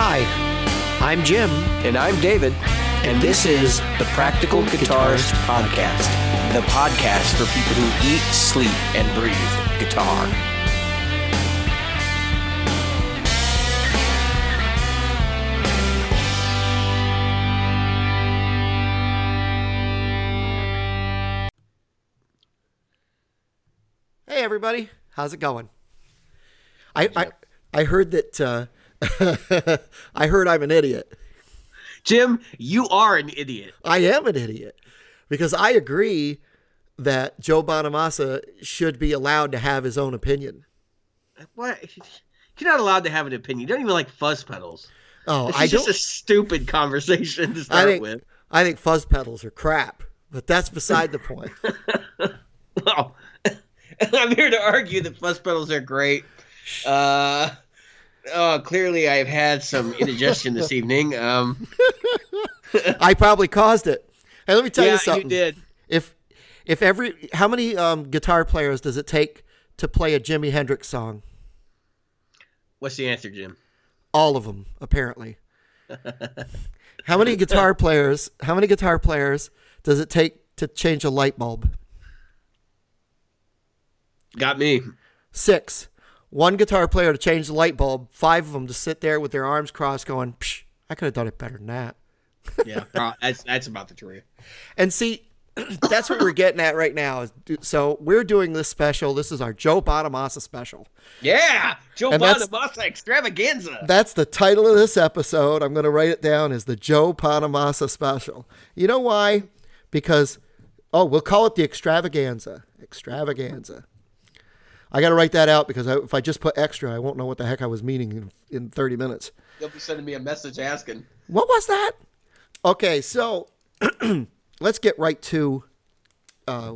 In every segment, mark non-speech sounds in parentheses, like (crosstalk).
Hi, I'm Jim, And I'm David, and this is the Practical Guitarist Podcast, the podcast for people who eat, sleep, and breathe guitar. Hey everybody, how's it going? I I, I heard that uh, (laughs) I heard I'm an idiot. Jim, you are an idiot. I am an idiot because I agree that Joe Bonamassa should be allowed to have his own opinion. What? You're not allowed to have an opinion. You don't even like fuzz pedals. Oh, This I just don't. a stupid conversation to I start think with. I think fuzz pedals are crap, but that's beside the point. (laughs) Oh. (laughs) I'm here to argue that fuzz pedals are great. Uh, oh, clearly I've had some indigestion this (laughs) evening. Um, (laughs) I probably caused it. Hey, let me tell yeah, you something. You did. If if every how many um, guitar players does it take to play a Jimi Hendrix song? What's the answer, Jim? All of them, apparently. how many guitar (laughs) players? How many guitar players does it take to change a light bulb? Got me. Six. One guitar player to change the light bulb. Five of them to sit there with their arms crossed, going, Psh, "I could have done it better than that." Yeah, (laughs) that's that's about the truth. And see, (clears throat) that's what we're getting at right now. So we're doing this special. This is our Joe Bonamassa special. Yeah, Joe And Bonamassa extravaganza. That's the title of this episode. I'm going to write it down as the Joe Bonamassa special. You know why? Because, oh, we'll call it the extravaganza. Extravaganza. I got to write that out because I, if I just put extra, I won't know what the heck I was meaning in, in 30 minutes. You'll be sending me a message asking. What was that? Okay, so (clears throat) let's get right to uh,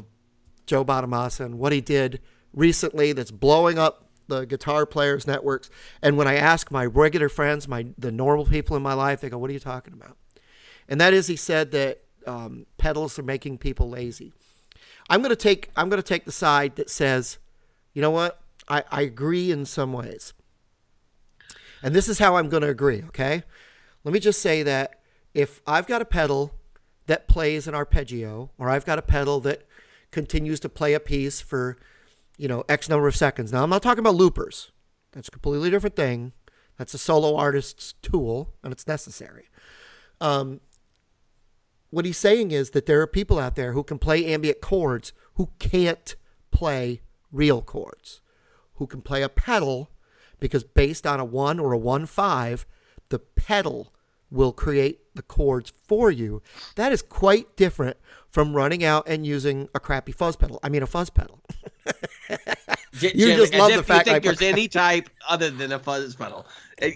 Joe Bonamassa and what he did recently that's blowing up the guitar players networks. And when I ask my regular friends, my the normal people in my life, they go, "What are you talking about?" And that is, he said that um, pedals are making people lazy. I'm going to take I'm going to take the side that says, you know what? I, I agree in some ways. And this is how I'm going to agree, okay? Let me just say that if I've got a pedal that plays an arpeggio, or I've got a pedal that continues to play a piece for, you know, X number of seconds. Now, I'm not talking about loopers. That's a completely different thing. That's a solo artist's tool, and it's necessary. Um, what he's saying is that there are people out there who can play ambient chords who can't play real chords, who can play a pedal because based on a one or a one five, the pedal will create the chords for you. That is quite different from running out and using a crappy fuzz pedal. I mean, a fuzz pedal. (laughs) You Jim, just love the fact you think there's any type other than a fuzz pedal. Uh,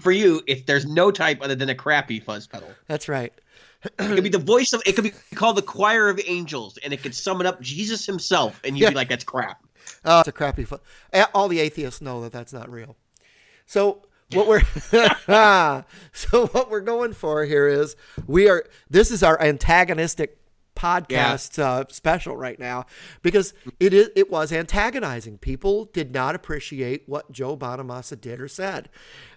For you, if there's no type other than a crappy fuzz pedal, That's right. It could be the voice of. It could be called the choir of angels, and it could summon up Jesus himself, and you'd Yeah. be like, "That's crap." Uh, it's a crappy. A- All the atheists know that that's not real. So what we're (laughs) so what we're going for here is we are. This is our antagonistic podcast uh, special right now because it is it was antagonizing. People did not appreciate what Joe Bonamassa did or said,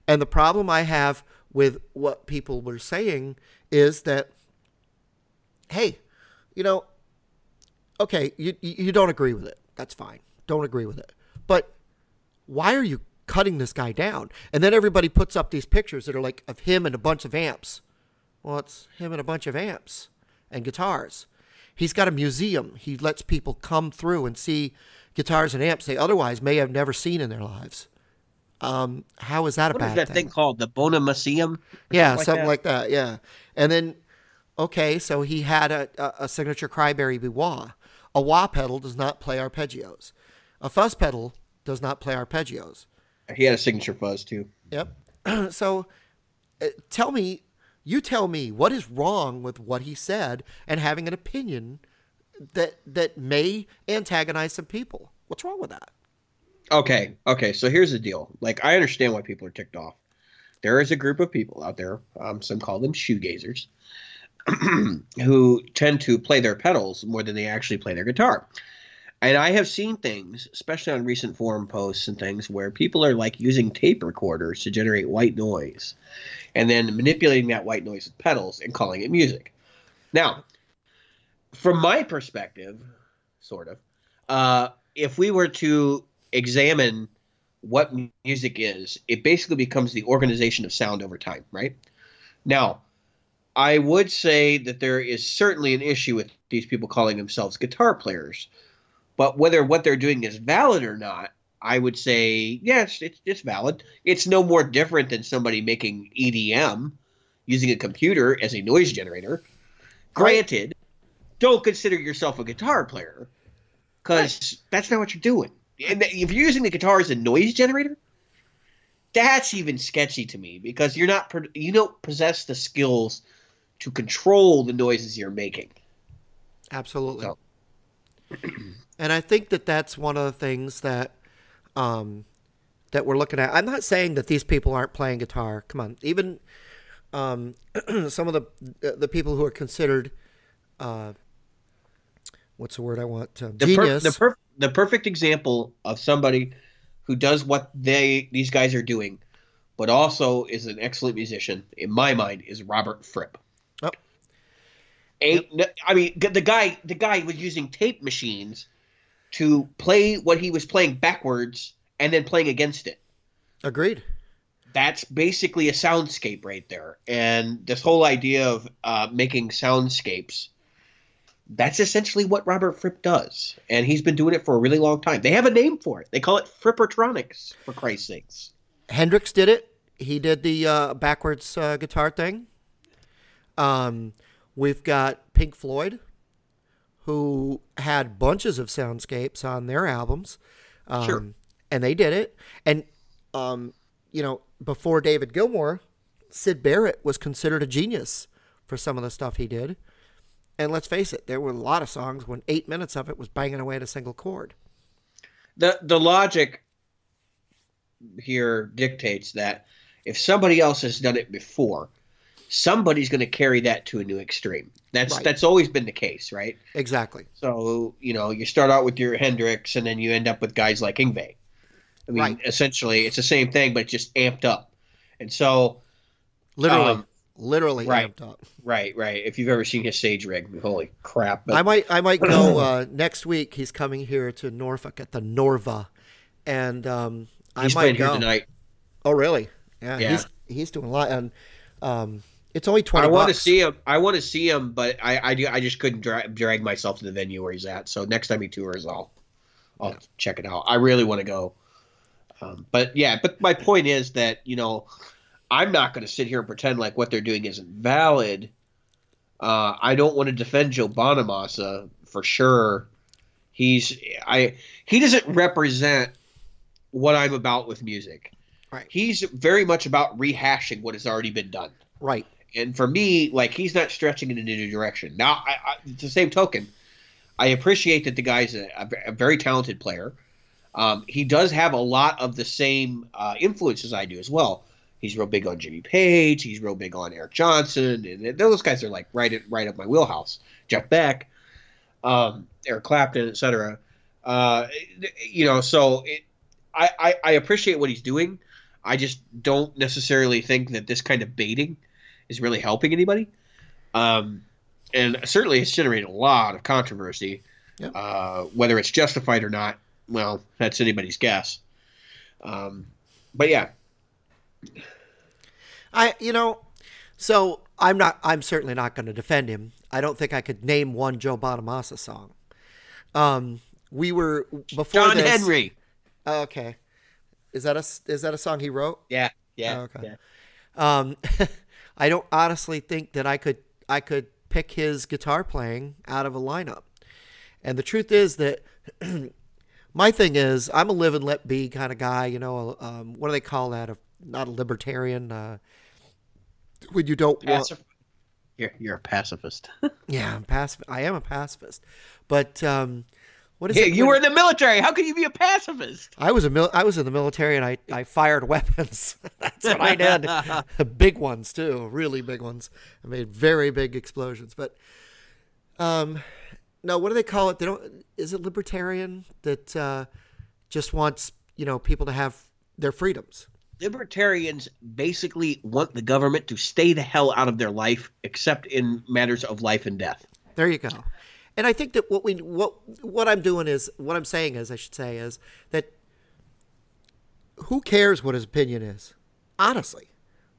and the problem I have with what people were saying is that, hey, you know, okay, you you don't agree with it. That's fine. Don't agree with it. But why are you cutting this guy down? And then everybody puts up these pictures that are like of him and a bunch of amps. Well, it's him and a bunch of amps and guitars. He's got a museum. He lets people come through and see guitars and amps they otherwise may have never seen in their lives. Um, how is that a What bad is that thing? thing called? The Bonamaseum? Yeah, like something that? like that. Yeah, and then okay, so he had a, a, a signature Cry Baby wah. A wah pedal does not play arpeggios. A fuzz pedal does not play arpeggios. He had a signature fuzz too. Yep. (clears throat) so uh, tell me, you tell me what is wrong with what he said and having an opinion that that may antagonize some people. What's wrong with that? Okay, okay. So here's the deal. Like, I understand why people are ticked off. There is a group of people out there, um, some call them shoegazers, (clears throat) who tend to play their pedals more than they actually play their guitar. And I have seen things, especially on recent forum posts and things, where people are like using tape recorders to generate white noise and then manipulating that white noise with pedals and calling it music. Now, from my perspective, sort of, uh, if we were to examine what music is, it basically becomes the organization of sound over time, right? Now, I would say that there is certainly an issue with these people calling themselves guitar players but whether what they're doing is valid or not, I would say yes, it's it's valid. It's no more different than somebody making EDM using a computer as a noise generator. Granted, don't consider yourself a guitar player because that's not what you're doing. And if you're using the guitar as a noise generator, that's even sketchy to me because you're not you don't possess the skills to control the noises you're making. Absolutely. So. (clears throat) And I think that that's one of the things that um, that we're looking at. I'm not saying that these people aren't playing guitar. Come on, even um, (clears throat) some of the the people who are considered uh, what's the word I want uh, the genius. Per, the, per, the perfect example of somebody who does what they these guys are doing, but also is an excellent musician in my mind is Robert Fripp. Eight, yep. I mean, the guy the guy was using tape machines to play what he was playing backwards and then playing against it. Agreed. That's basically a soundscape right there. And this whole idea of uh, making soundscapes, that's essentially what Robert Fripp does. And he's been doing it for a really long time. They have a name for it. They call it Frippertronics, for Christ's sakes. Hendrix did it. He did the uh, backwards uh, guitar thing. Um, we've got Pink Floyd who had bunches of soundscapes on their albums. Um, sure. And they did it. And, um, you know, before David Gilmour, Syd Barrett was considered a genius for some of the stuff he did. And let's face it, there were a lot of songs when eight minutes of it was banging away at a single chord. The the logic here dictates that if somebody else has done it before, somebody's going to carry that to a new extreme. That's right. that's always been the case, right? Exactly. So you know, you start out with your Hendrix, and then you end up with guys like Yngwie. I mean, right. essentially, it's the same thing, but just amped up. And so, literally, um, literally right, amped up. Right, right. If you've ever seen his stage rig, holy crap! But... I might, I might go (clears throat) uh, next week. He's coming here to Norfolk at the Norva, and um, I he's might go. here tonight. Oh, really? Yeah, yeah. He's, he's doing a lot, and um, it's only twenty. I want to see him. I want to see him, but I I, do, I just couldn't dra- drag myself to the venue where he's at. So next time he tours, I'll I'll yeah. check it out. I really want to go. Um, but yeah, but my point is that you know I'm not going to sit here and pretend like what they're doing isn't valid. Uh, I don't want to defend Joe Bonamassa for sure. He's I he doesn't represent what I'm about with music. Right. He's very much about rehashing what has already been done. Right and for me, like he's not stretching in a new direction. Now, I, I, the same token, I appreciate that the guy's a, a very talented player. Um, he does have a lot of the same uh, influences I do as well. He's real big on Jimmy Page. He's real big on Eric Johnson, and those guys are like right right up my wheelhouse. Jeff Beck, um, Eric Clapton, etc. Uh, you know, so it, I, I I appreciate what he's doing. I just don't necessarily think that this kind of baiting is really helping anybody. Um, and certainly it's generated a lot of controversy. Yep. Uh, whether it's justified or not, well, that's anybody's guess. Um, but yeah, I you know, so I'm not. I'm certainly not going to defend him. I don't think I could name one Joe Bonamassa song. Um, we were before John this, Henry. Okay, is that a is that a song he wrote? Yeah, yeah. Oh, okay. Yeah. Um, (laughs) I don't honestly think that I could I could pick his guitar playing out of a lineup. And the truth is that (clears throat) my thing is I'm a live and let be kind of guy. You know, um, what do they call that? A, not a libertarian. Uh, when you don't Pacif- want. You're you're a pacifist. (laughs) yeah, I'm pacifist. I am a pacifist, but um, what is yeah, it? You were in the military. How could you be a pacifist? I was a mil- I was in the military and I, I fired weapons. (laughs) That's what I did. (laughs) big ones too, really big ones. I made very big explosions. But um, no, what do they call it? They don't. Is it libertarian that uh, just wants you know people to have their freedoms? Libertarians basically want the government to stay the hell out of their life, except in matters of life and death. There you go. And I think that what we what what I'm doing is what I'm saying is I should say is that who cares what his opinion is? Honestly,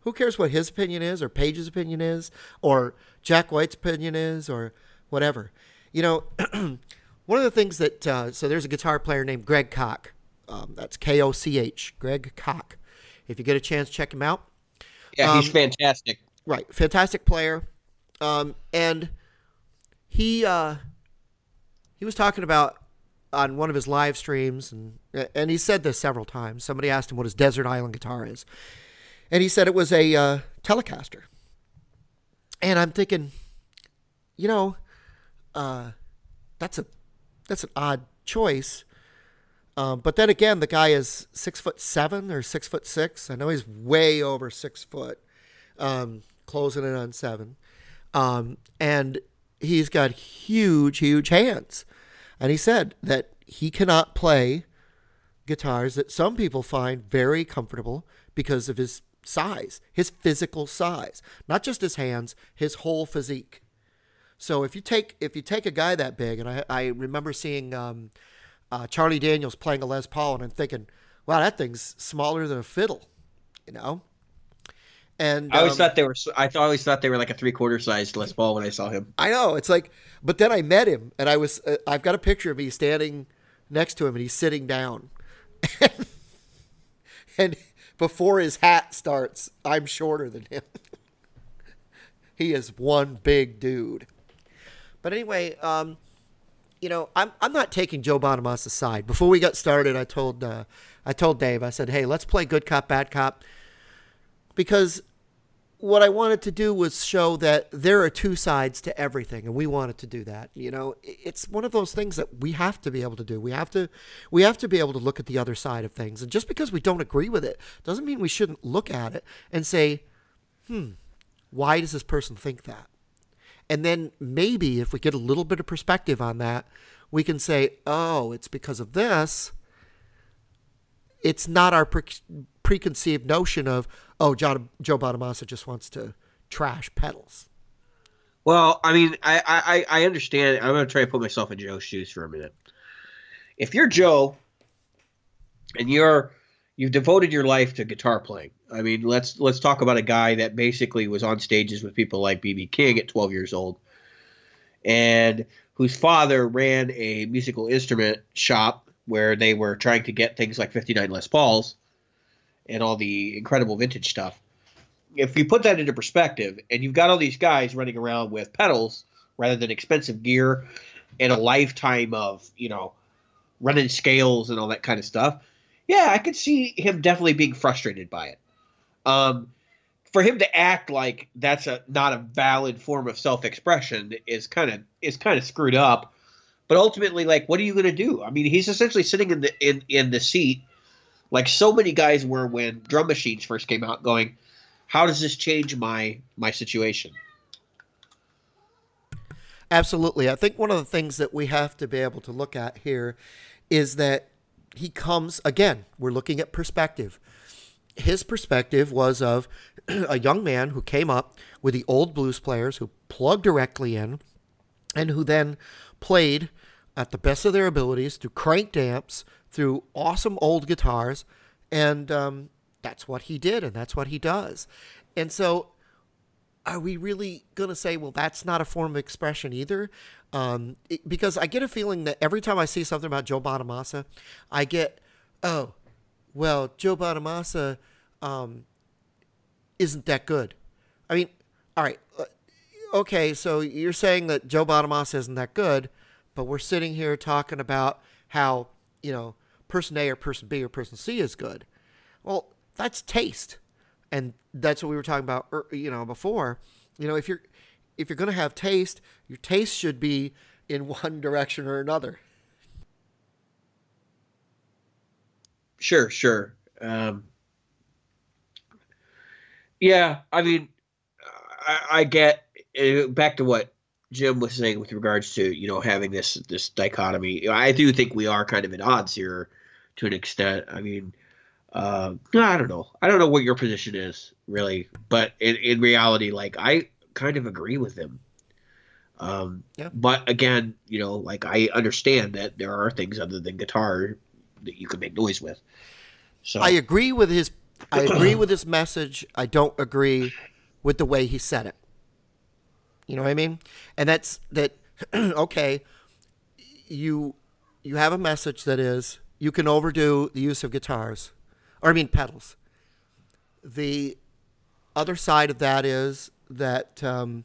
who cares what his opinion is, or Page's opinion is, or Jack White's opinion is, or whatever? You know, (clears throat) one of the things that uh, so there's a guitar player named Greg Koch. Um, that's K O C H. Greg Koch. If you get a chance, check him out. Yeah, he's Um, fantastic. Right, fantastic player, um, and he uh, he was talking about on one of his live streams, and and he said this several times. Somebody asked him what his desert island guitar is, and he said it was a uh, Telecaster. And I'm thinking, you know, uh, that's a that's an odd choice. Um, but then again, the guy is six foot seven or six foot six. I know he's way over six foot, um, closing in on seven, um, and he's got huge, huge hands. And he said that he cannot play guitars that some people find very comfortable because of his size, his physical size, not just his hands, his whole physique. So if you take if you take a guy that big, and I, I remember seeing um, uh, Charlie Daniels playing a Les Paul, and I'm thinking, wow, that thing's smaller than a fiddle, you know. And I always um, thought they were. I th- always thought they were like a three quarter sized Les Paul when I saw him. I know it's like, but then I met him, and I was uh, I've got a picture of me standing next to him, and he's sitting down, (laughs) and before his hat starts, I'm shorter than him. (laughs) he is one big dude. But anyway, um, you know, I'm I'm not taking Joe Bonamassa's side. Before we got started, I told uh, I told Dave, I said, hey, let's play good cop, bad cop, because what I wanted to do was show that there are two sides to everything, and we wanted to do that. You know, it's one of those things that we have to be able to do. We have to, we have to be able to look at the other side of things, and just because we don't agree with it doesn't mean we shouldn't look at it and say, "Hmm, why does this person think that?" And then maybe if we get a little bit of perspective on that, we can say, "Oh, it's because of this." it's not our preconceived notion of oh John, Joe Bonamassa just wants to trash pedals. Well, I mean, I, I, I understand. I'm going to try to put myself in Joe's shoes for a minute. If you're Joe and you're you've devoted your life to guitar playing, I mean, let's let's talk about a guy that basically was on stages with people like BB King at 12 years old, and whose father ran a musical instrument shop where they were trying to get things like 59 Les Pauls and all the incredible vintage stuff. If you put that into perspective and you've got all these guys running around with pedals rather than expensive gear and a lifetime of you know running scales and all that kind of stuff yeah i could see him definitely being frustrated by it. Um, for him to act like that's a not a valid form of self-expression is kind of is kind of screwed up. But ultimately like what are you going to do? I mean he's essentially sitting in the in in the seat like so many guys were when drum machines first came out going how does this change my my situation Absolutely. I think one of the things that we have to be able to look at here is that he comes again, we're looking at perspective. His perspective was of (clears throat) a young man who came up with the old blues players who plugged directly in and who then played at the best of their abilities through cranked amps, through awesome old guitars, and um, that's what he did, and that's what he does. And so, are we really going to say, well, that's not a form of expression either? Um, it- because I get a feeling that every time I see something about Joe Bonamassa, I get, oh, well, Joe Bonamassa um, isn't that good. I mean, all right, uh, okay, so you're saying that Joe Bonamassa isn't that good, but we're sitting here talking about how, you know, person A or person B or person C is good. Well, that's taste. And that's what we were talking about, you know, before. You know, if you're if you're going to have taste, your taste should be in (laughs) one direction or another. sure sure um, yeah i mean i, I get uh, back to what Jim was saying with regards to you know having this this dichotomy, I do think we are kind of at odds here to an extent. I mean, uh, I don't know. I don't know what your position is really, but in in reality, like I kind of agree with him. Um, Yeah. But again, you know, like I understand that there are things other than guitar that you can make noise with. So I agree with his. I agree with his message. I don't agree with the way he said it. You know what I mean? And that's that. (clears throat) okay, you you have a message that is you can overdo the use of guitars, or I mean pedals. The other side of that is that um,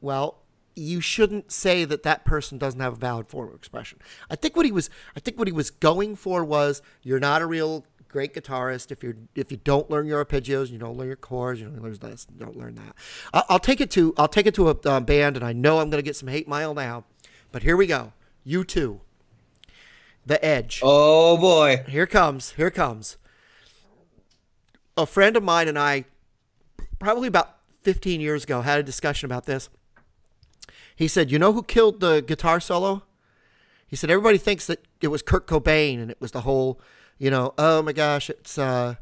well, you shouldn't say that that person doesn't have a valid form of expression. I think what he was, I think what he was going for was, you're not a real great guitarist if you're if you don't learn your arpeggios, you don't learn your chords, you don't learn this, you don't learn that. I'll, I'll take it to I'll take it to a uh, band, and I know I'm going to get some hate mail now, but here we go. U2, the Edge. Oh boy. Here comes. Here comes. A friend of mine and I, probably about 15 years ago, had a discussion about this. He said, You know who killed the guitar solo? He said, Everybody thinks that it was Kurt Cobain and it was the whole, you know, oh my gosh, it's, uh,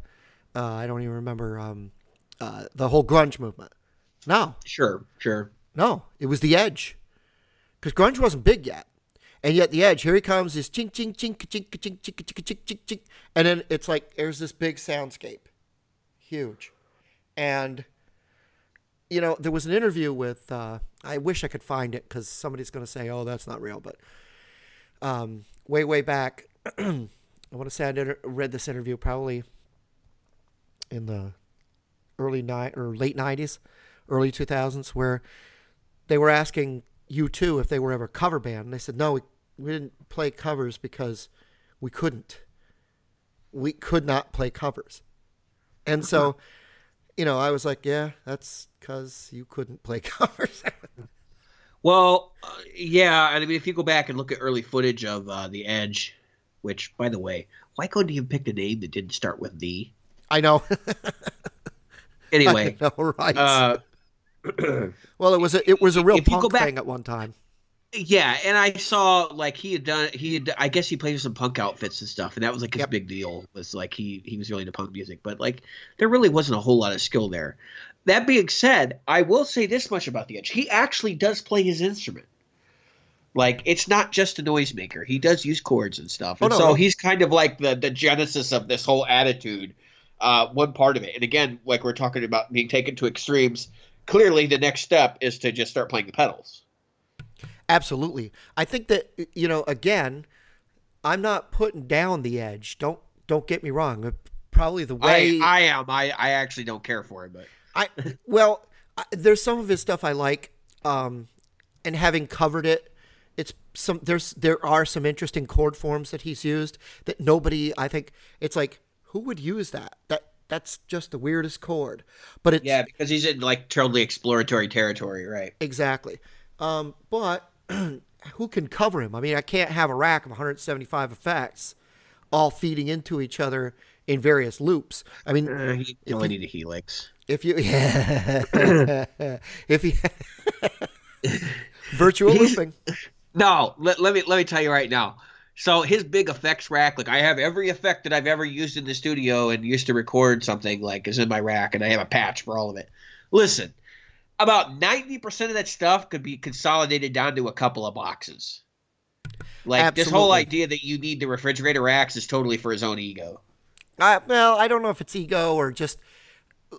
uh, I don't even remember, um, uh, the whole grunge movement. No, Sure, sure. no, it was the Edge, because grunge wasn't big yet, and yet the Edge. Here he comes, this chink chink chink chink chink chink chink chink chink chink, and then it's like there's this big soundscape, huge, and you know there was an interview with. Uh, I wish I could find it because somebody's going to say, "Oh, that's not real," but um, way way back, I want to say I did, read this interview probably in the early ni- or late '90s, early 2000s, where they were asking U2 if they were ever a cover band, and they said no, we, we didn't play covers because we couldn't. We could not play covers, and so, (laughs) you know, I was like, yeah, that's because you couldn't play (laughs) covers. Well, uh, yeah, I mean, if you go back and look at early footage of uh, the Edge, which, by the way, why couldn't you have picked a name that didn't start with D? I know. (laughs) Anyway, I know, right? uh, (clears throat) well, it was a it was a real if punk back- thing at one time. yeah, and I saw like he had done he had I guess he played with some punk outfits and stuff, and that was like his Yep. big deal was like he he was really into punk music, but like there really wasn't a whole lot of skill there. That being said, I will say this much about the Edge: he actually does play his instrument. Like it's not just a noisemaker; he does use chords and stuff, Oh, and no, so no. he's kind of like the the genesis of this whole attitude. Uh, one part of it, and again, like we're talking about being taken to extremes. Clearly, the next step is to just start playing the pedals. Absolutely. I think that you know, again, I'm not putting down the edge. Don't don't get me wrong. Probably the way I, I am. I, I actually don't care for it, but I well, I, there's some of his stuff I like, um, and having covered it, it's some there's there are some interesting chord forms that he's used that nobody I think it's like who would use that that that's just the weirdest chord, but it's yeah, because he's in like totally exploratory territory, right? exactly. Um, but (clears throat) who can cover him? I mean, I can't have a rack of 175 effects all feeding into each other in various loops. I mean, Uh, you you only need a helix. If you, yeah (laughs) if you, (laughs) (laughs) virtual looping. No, let, let me let me tell you right now. So his big effects rack, like I have every effect that I've ever used in the studio and used to record something, like is in my rack, and I have a patch for all of it. Listen, about ninety percent of that stuff could be consolidated down to a couple of boxes. Like this whole idea that you need the refrigerator racks is totally for his own ego. I, well, I don't know if it's ego or just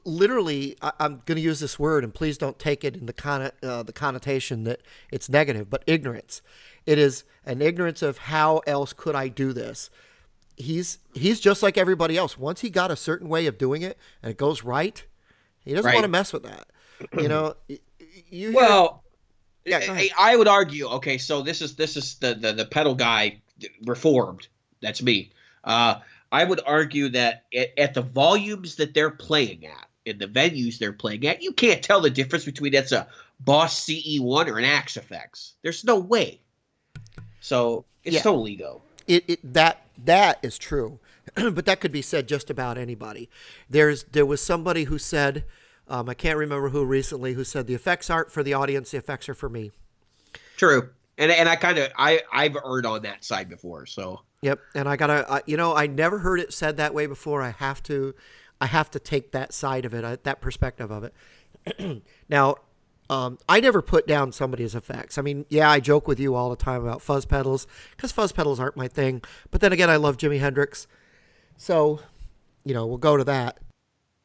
literally. I, I'm going to use this word, and please don't take it in the con- uh, the connotation that it's negative, but ignorance. It is an ignorance of how else could I do this. He's he's just like everybody else. Once he got a certain way of doing it and it goes right, he doesn't Right. want to mess with that. You know, you hear- Well, Yeah. I, I would argue. Okay, so this is this is the the, the pedal guy reformed. That's me. Uh, I would argue that at, at the volumes that they're playing at, in the venues they're playing at, you can't tell the difference between that's a Boss CE1 or an Axe-Fx. There's no way. So it's Yeah. total ego. it, it that that is true (clears throat) but that could be said just about anybody there's there was somebody who said Um, I can't remember who recently who said the effects aren't for the audience, the effects are for me. True. And and I kind of I I've erred on that side before. So Yep, and I gotta, I, you know, I never heard it said that way before. I have to, I have to take that side of it, uh, that perspective of it. (clears throat) now, um, I never put down somebody's effects. I mean, yeah, I joke with you all the time about fuzz pedals because fuzz pedals aren't my thing. But then again, I love Jimi Hendrix, so you know, we'll go to that.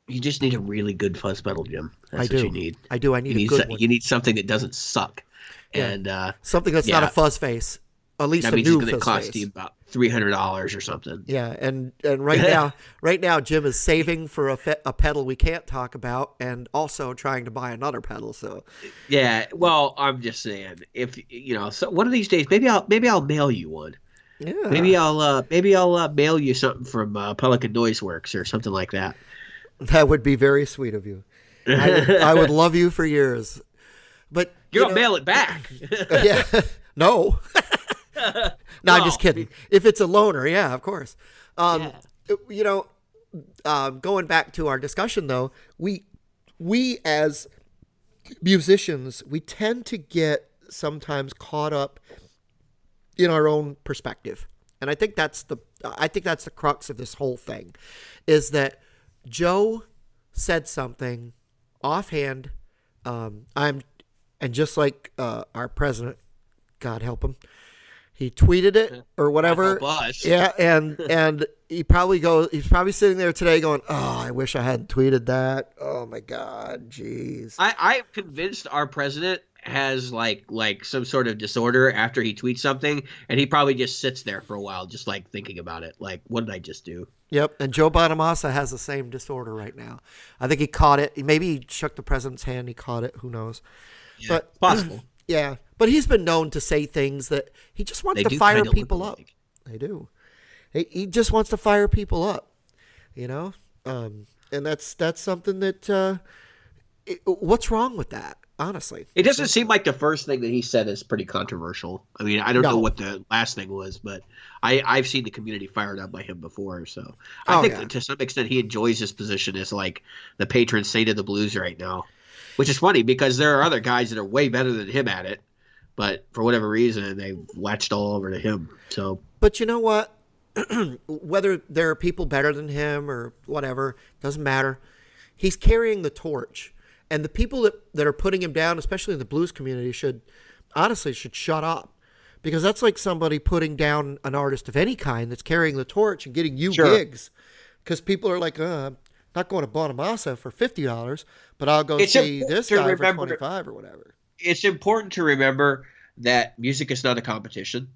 you just need a really good fuzz pedal, Jim. That's I what do. you need. I do. I You need, need a good so- one. you need something that doesn't suck. Yeah. And uh Something that's not a fuzz face. At least that means new it's going to cost you about three hundred dollars or something. Yeah, and and right (laughs) now, right now, Jim is saving for a, fe- a pedal we can't talk about, and also trying to buy another pedal. So Yeah. Well, I'm just saying, if you know, so one of these days, maybe I'll maybe I'll mail you one. yeah, Maybe I'll uh maybe I'll uh, mail you something from uh, Pelican Noise Works or something like that. (laughs) that would be very sweet of you. I would, I would (laughs) love you for years, but You you don't know- mail it back. yeah, no, (laughs) no, I'm just kidding. If it's a loner, yeah, of course. Um, Yeah. you know, um, going back to our discussion though, we we as musicians we tend to get sometimes caught up in our own perspective and i think that's the i think that's the crux of this whole thing is that joe said something offhand um, i'm and just like uh, our president god help him he tweeted it or whatever yeah and (laughs) and he probably goes he's probably sitting there today going oh i wish i hadn't tweeted that oh my god jeez I, I'm convinced our president has like like some sort of disorder after he tweets something, and he probably just sits there for a while, just like thinking about it. Like, what did I just do? Yep, and Joe Bonamassa has the same disorder right now. I think he caught it. Maybe he shook the president's hand. He caught it. Who knows? But possible. (clears throat) yeah, but he's been known to say things that he just wants They to fire people up. alike. They do. He, he just wants to fire people up. You know, um, and that's that's something that. Uh, it, what's wrong with that? Honestly, It doesn't seem like the first thing that he said is pretty controversial. I mean, I don't No. know what the last thing was, but I, I've seen the community fired up by him before. So I Oh, think yeah. that to some extent he enjoys his position as like the patron saint of the blues right now, which is funny because there are other guys that are way better than him at it, but for whatever reason they latched all over to him. So But you know what? (clears throat) Whether there are people better than him or whatever, doesn't matter. He's carrying the torch. And the people that, that are putting him down, especially in the blues community, should honestly should shut up. Because that's like somebody putting down an artist of any kind that's carrying the torch and getting you Sure. gigs. Because people are like, uh, I'm not going to Bonamassa for fifty dollars, but I'll go It's see this guy remember- for twenty five or whatever. it's important to remember that music is not a competition,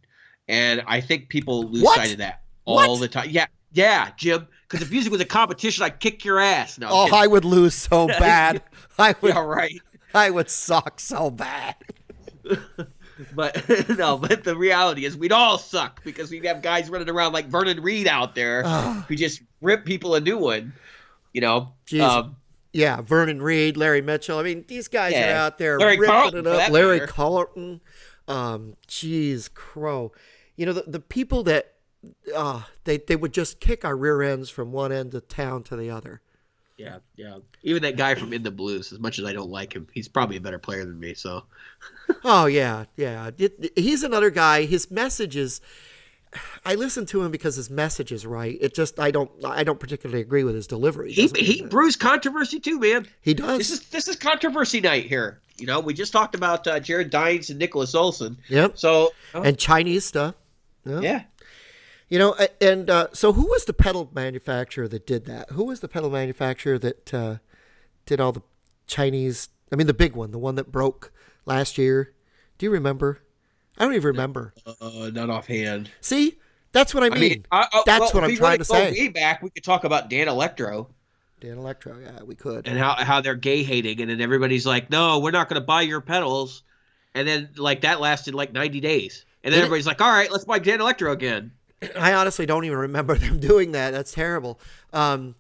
and I think people lose What? sight of that all What? the time. Yeah, yeah, Jim. Because if music was a competition, I'd kick your ass. No, Oh. I would lose so (laughs) bad. I would, yeah, right. I would suck so bad. (laughs) But (laughs) no, but the reality is we'd all suck because we'd have guys running around like Vernon Reid out there (sighs) who just rip people a new one. You know, Jeez. um, Yeah, Vernon Reid, Larry Mitchell. I mean, these guys are out there Larry ripping Carlton, it up. Larry matter. Carlton. Um, jeez, crow. You know, the, the people that uh, they they would just kick our rear ends from one end of town to the other. yeah, yeah. Even that guy from In the Blues, as much as I don't like him, he's probably a better player than me. So (laughs) Oh yeah, yeah. It- he's another guy. His message is. I listen to him because his message is right. It just I don't I don't particularly agree with his delivery. he he mean brews controversy too, man. he does. This is this is controversy night here. You know, we just talked about uh, Jared Dines and Nicholas Olson. yep. So And Chinese stuff. Yeah. yeah, You know, and uh, so who was the pedal manufacturer that did that? Who was the pedal manufacturer that uh, did all the Chinese? I mean, the big one, the one that broke last year. Do you remember? I don't even remember. uh, not offhand. See, that's what I mean. I mean, I, I, that's well, what I'm trying wanna say. Way back, we could talk about Danelectro Dan Electro, yeah, we could. and how how they're gay hating, and then everybody's like, "No, we're not going to buy your pedals," and then like that lasted like ninety days, and then Did it? everybody's like, "All right, let's buy Danelectro again." (clears throat) I honestly don't even remember (laughs) them doing that. That's terrible. Um,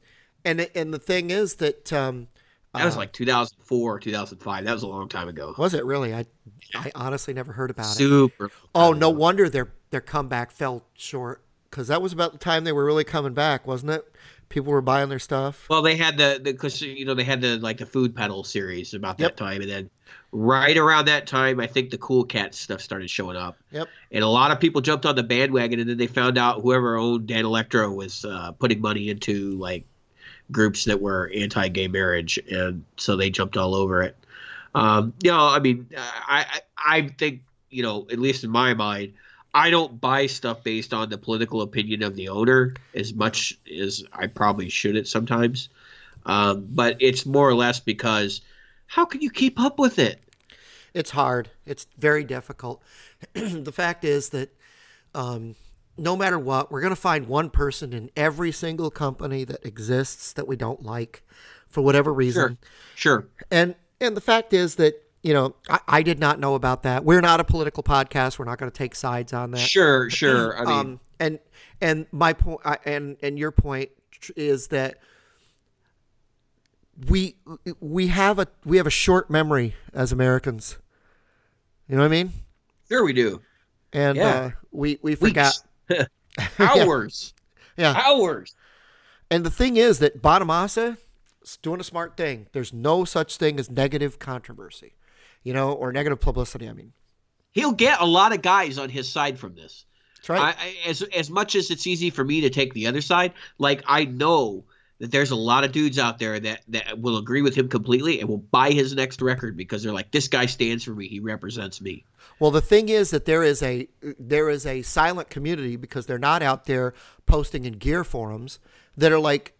and and the thing is that um, That was uh, like 2004, 2005. That was a long time ago. was it really? I I honestly never heard about it. Super. Oh, no wonder their their comeback fell short because that was about the time they were really coming back, wasn't it? People were buying their stuff. Well, they had the because you know they had the like the food pedal series about that Yep. time, and then right around that time, I think the Cool Cat stuff started showing up, Yep. and a lot of people jumped on the bandwagon, and then they found out whoever owned Danelectro was uh, putting money into like groups that were anti-gay marriage, and so they jumped all over it. Um, you know, I mean, I I, I think you know, at least in my mind. I don't buy stuff based on the political opinion of the owner as much as I probably should it sometimes. Um, but it's more or less because how can you keep up with it? It's hard. It's very difficult. (clears throat) the fact is that um, no matter what, we're going to find one person in every single company that exists that we don't like for whatever reason. Sure. sure. And and the fact is that you know I, I did not know about that. We're not a political podcast. We're not going to take sides on that. Sure, sure. I mean, um, and and my point and and your point is that we we have a we have a short memory as Americans. You know what I mean? sure we do. And Yeah. uh, we we forgot. (laughs) Hours. Yeah. Hours. And the thing is that Bonamassa is doing a smart thing. There's no such thing as negative controversy, you know, or negative publicity. I mean, He'll get a lot of guys on his side from this. that's right. I, I, as as much as it's easy for me to take the other side, like I know that there's a lot of dudes out there that that will agree with him completely and will buy his next record because they're like, this guy stands for me. He represents me. Well, the thing is that there is a there is a silent community because they're not out there posting in gear forums that are like,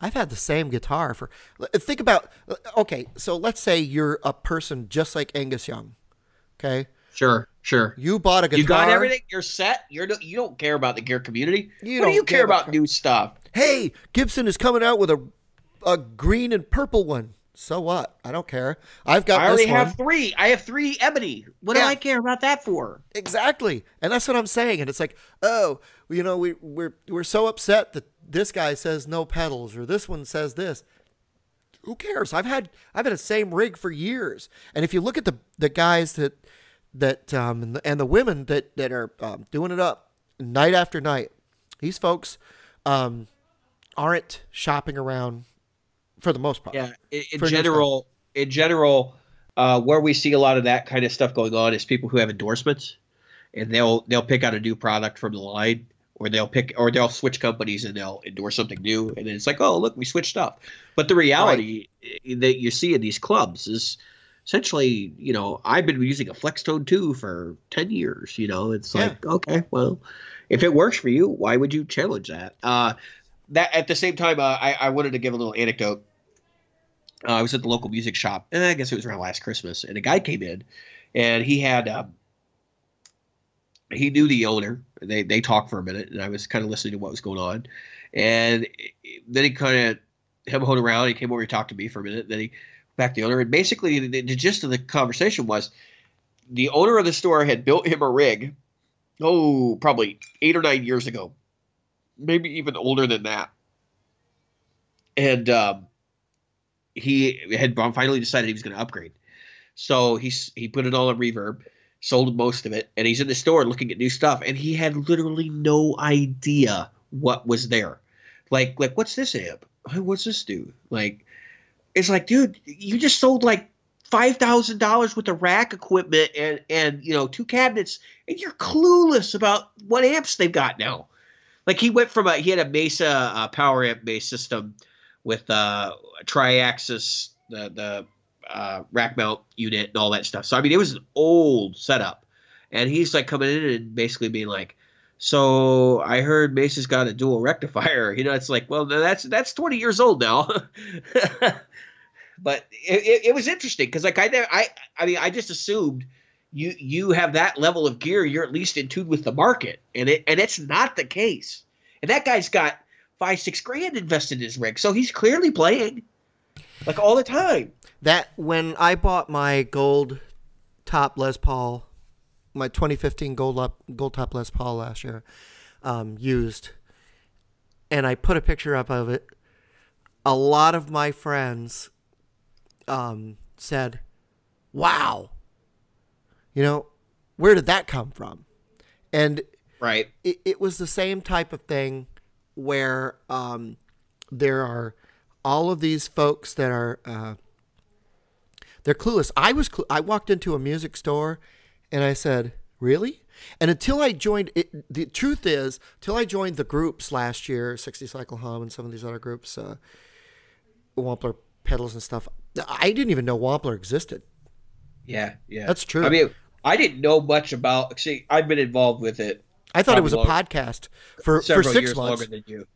I've had the same guitar for. Think about uh, okay, so let's say you're a person just like Angus Young, okay? Sure, sure. You bought a guitar. You got everything. You're set. You're no, you don't care about the gear community. You what do you care give a about new stuff? Hey, Gibson is coming out with a a green and purple one. So what? I don't care. I've got I already have three. I have three ebony. What Yeah. do I care about that for? Exactly, and that's what I'm saying. And it's like, oh, you know, we we're we're so upset that this guy says no pedals or this one says this. Who cares? I've had I've had the same rig for years. And if you look at the the guys that that um and the, and the women that that are um, doing it up night after night, these folks um aren't shopping around for the most part. Yeah, in, in general, in general, uh, where we see a lot of that kind of stuff going on is people who have endorsements, and they'll they'll pick out a new product from the line, or they'll pick or they'll switch companies and they'll endorse something new, and then it's like, oh look, we switched up. But the reality i- that you see in these clubs is essentially, you know, I've been using a Flextone two for ten years. You know, it's Yeah. like okay, well, if it works for you, why would you challenge that? Uh, that at the same time, uh, I, I wanted to give a little anecdote. Uh, I was at the local music shop, and I guess it was around last Christmas, and a guy came in, and he had um, he knew the owner. They they talked for a minute, and I was kind of listening to what was going on, and then he kind of him hoed around. He came over, he talked to me for a minute, then he back the owner, and basically the, the gist of the conversation was the owner of the store had built him a rig, oh, probably eight or nine years ago, maybe even older than that, and um, he had finally decided he was going to upgrade. So he's he put it all on reverb, sold most of it, and he's in the store looking at new stuff, and he had literally no idea what was there. Like like what's this amp? What's this do? Like it's like, dude, you just sold like five thousand dollars worth of rack equipment and and you know two cabinets, and you're clueless about what amps they've got now. Like he went from a he had a Mesa uh, power amp based system with uh, a tri-axis the the uh, rack mount unit and all that stuff. So I mean, it was an old setup, and he's like coming in and basically being like, "So I heard Mesa's got a dual rectifier." (laughs) You know, it's like, well, that's that's twenty years old now. (laughs) but it, it, it was interesting because like I I I mean I just assumed you you have that level of gear, you're at least in tune with the market, and it and it's not the case. And that guy's got five six grand invested in his rig, so he's clearly playing like all the time. That when I bought my gold top Les Paul, my 2015 gold up, gold top Les Paul last year, um, used, and I put a picture up of it. A lot of my friends um, said, "Wow, you know, where did that come from?" And Right. it, it was the same type of thing where um, there are all of these folks that are uh, they're clueless. I was clu- I walked into a music store and I said, "Really?" And until I joined, it, the truth is, till I joined the groups last year, 60 Cycle Hum and some of these other groups, uh, Wampler pedals and stuff, I didn't even know Wampler existed. Yeah, yeah, That's true. I mean, I didn't know much about. See, I've been involved with it I thought it was a podcast for, for several six years months. longer than you.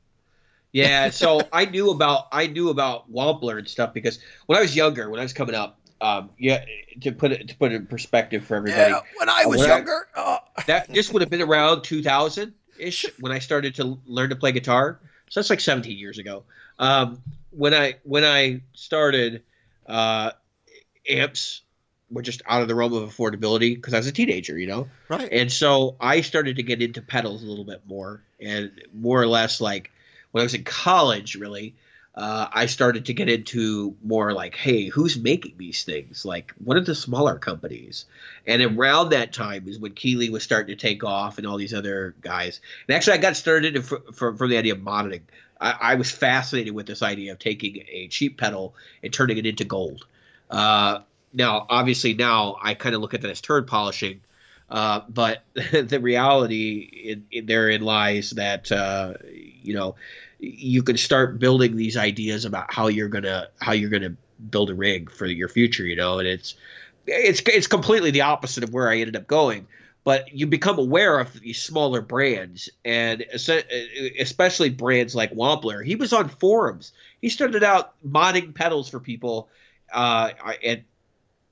Yeah, so (laughs) I knew about I knew about Wampler and stuff because when I was younger, when I was coming up, um, yeah, to put it to put it in perspective for everybody, when I was younger. uh, (laughs) that this would have been around 2000 ish when I started to learn to play guitar. So that's like 17 years ago. Um, when I when I started, uh, amps were just out of the realm of affordability because I was a teenager, you know. Right. And so I started to get into pedals a little bit more, and more or less like when I was in college, really, uh, I started to get into more like, hey, who's making these things? Like, what are the smaller companies? And around that time is when Keeley was starting to take off, and all these other guys. And actually, I got started from from, from the idea of modding. I, I was fascinated with this idea of taking a cheap pedal and turning it into gold. Uh, now, obviously, now I kind of look at that as turd polishing. Uh, but (laughs) the reality in, in therein lies that uh, you know you can start building these ideas about how you're gonna how you're gonna build a rig for your future. You know, and it's it's it's completely the opposite of where I ended up going. But you become aware of these smaller brands, and especially brands like Wampler. He was on forums. He started out modding pedals for people, uh, and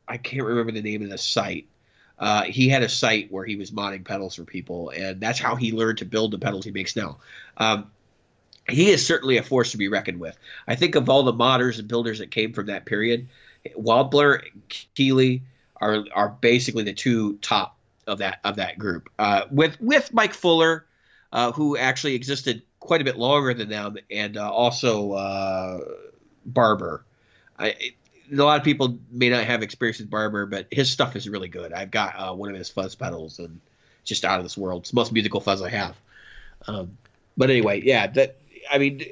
I can't remember the name of the site. Uh, he had a site where he was modding pedals for people, and that's how he learned to build the pedals he makes now. Um, he is certainly a force to be reckoned with. I think of all the modders and builders that came from that period, Wampler, Keeley are are basically the two top of that of that group. Uh, with with Mike Fuller, uh, who actually existed quite a bit longer than them, and uh, also uh, Barber. I, a lot of people may not have experience with Barber, but his stuff is really good. I've got uh, one of his fuzz pedals, and just out of this world. It's the most musical fuzz I have. Um, but anyway, yeah, that I mean,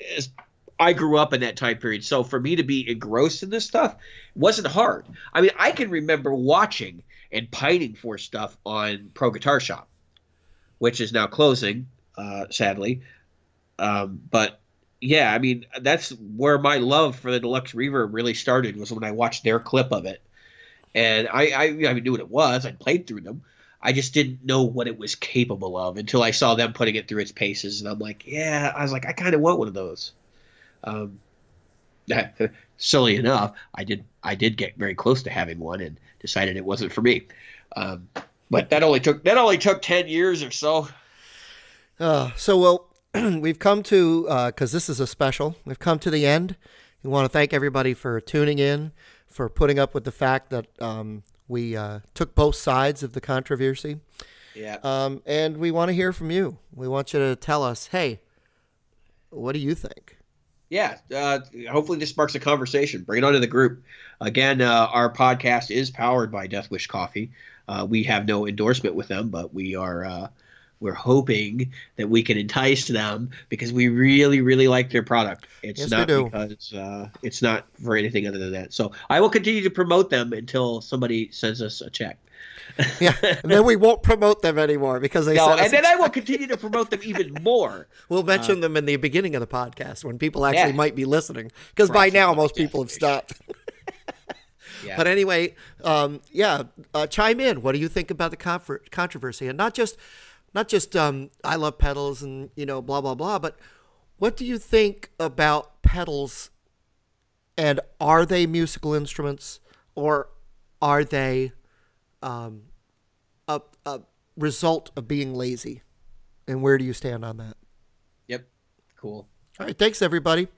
I grew up in that time period, so for me to be engrossed in this stuff wasn't hard. I mean, I can remember watching and pining for stuff on Pro Guitar Shop, which is now closing, uh, sadly. Um, but yeah, I mean, that's where my love for the Deluxe Reverb really started was when I watched their clip of it, and I I, I knew what it was. I played through them. I just didn't know what it was capable of until I saw them putting it through its paces, and I'm like, yeah, I was like, I kind of want one of those. Um, (laughs) silly enough, I did I did get very close to having one and decided it wasn't for me. Um, but that only took that only took ten years or so. Uh, so, well, (clears throat) we've come to, because this is a special, we've come to the end. We want to thank everybody for tuning in, for putting up with the fact that um, we uh, took both sides of the controversy. Yeah. Um, and we want to hear from you. We want you to tell us, hey, what do you think? Yeah, uh, hopefully this sparks a conversation. Bring it onto the group. Again, uh, our podcast is powered by Death Wish Coffee. Uh, we have no endorsement with them, but we are uh, we're hoping that we can entice them because we really, really like their product. It's Yes, not do. because uh, it's not for anything other than that. So I will continue to promote them until somebody sends us a check. (laughs) Yeah, and then we won't promote them anymore because they No, and then I will continue to promote them even more. (laughs) We'll mention them in the beginning of the podcast when people actually Yeah. might be listening, because by now most people have stopped. (laughs) Yeah. But anyway, um, yeah, uh, chime in. What do you think about the controversy, and not just, not just um, I love pedals and you know blah blah blah, but what do you think about pedals? And are they musical instruments, or are they um, a, a result of being lazy? And where do you stand on that? Yep. Cool. All right, thanks everybody.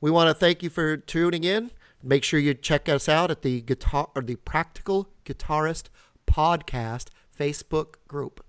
We want to thank you for tuning in. Make sure you check us out at the guitar or the Practical Guitarist Podcast Facebook group.